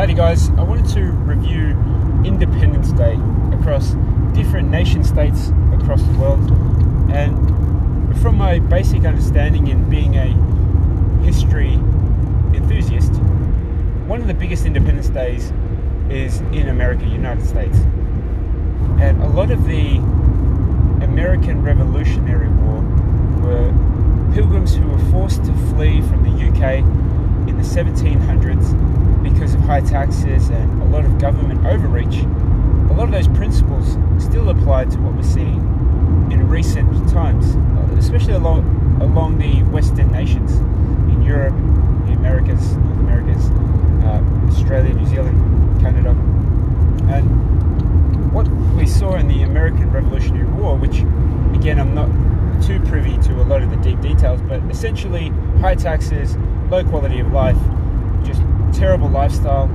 Howdy, guys. I wanted to review Independence Day across different nation states across the world. And from my basic understanding in being a history enthusiast, one of the biggest Independence Days is in America, United States. And a lot of the American Revolutionary War were pilgrims who were forced to flee from the UK in the 1700s because of high taxes and a lot of government overreach, a lot of those principles still apply to what we're seeing in recent times, especially along along the Western nations, in Europe, the Americas, North Americas, uh, Australia, New Zealand, Canada, and what we saw in the American Revolutionary War, which again I'm not too privy to a lot of the deep details, but essentially high taxes, low quality of life, just terrible lifestyle.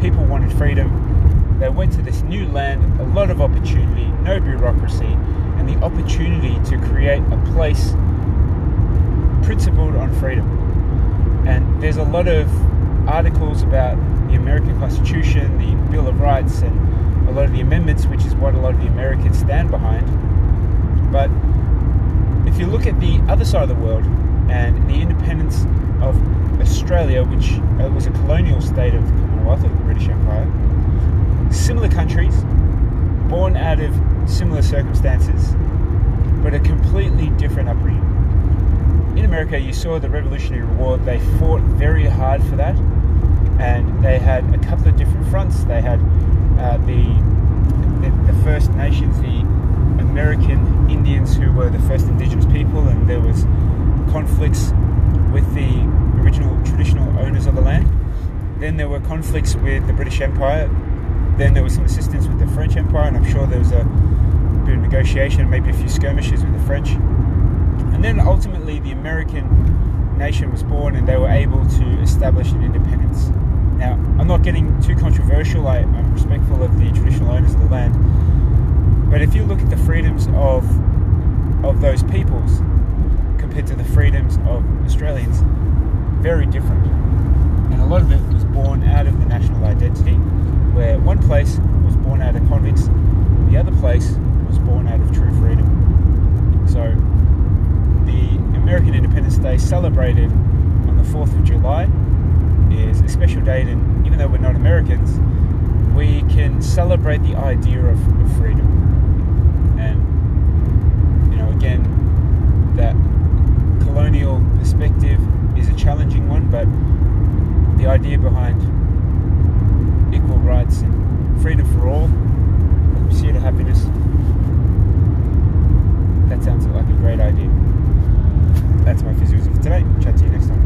People wanted freedom. They went to this new land, a lot of opportunity, no bureaucracy, and the opportunity to create a place principled on freedom. And there's a lot of articles about the American Constitution, the Bill of Rights, and a lot of the amendments, which is what a lot of the Americans stand behind. But if you look at the other side of the world and the independence of Australia, which uh, was a colonial state of the Commonwealth of the British Empire. Similar countries, born out of similar circumstances, but a completely different upbringing. In America, you saw the Revolutionary War, they fought very hard for that, and they had a couple of different fronts. They had uh, the, the, the First Nations, the American Indians, who were the first indigenous people, and there was conflicts with the original traditional owners of the land. Then there were conflicts with the British Empire. Then there was some assistance with the French Empire, and I'm sure there was a bit of negotiation, maybe a few skirmishes with the French. And then ultimately, the American nation was born, and they were able to establish an independence. Now, I'm not getting too controversial. I, I'm respectful of the traditional owners of the land. But if you look at the freedoms of of those peoples to the freedoms of Australians, very different. And a lot of it was born out of the national identity, where one place was born out of convicts, the other place was born out of true freedom. So the American Independence Day celebrated on the 4th of July is a special date, and even though we're not Americans, we can celebrate the idea of, of freedom. And, you know, again, that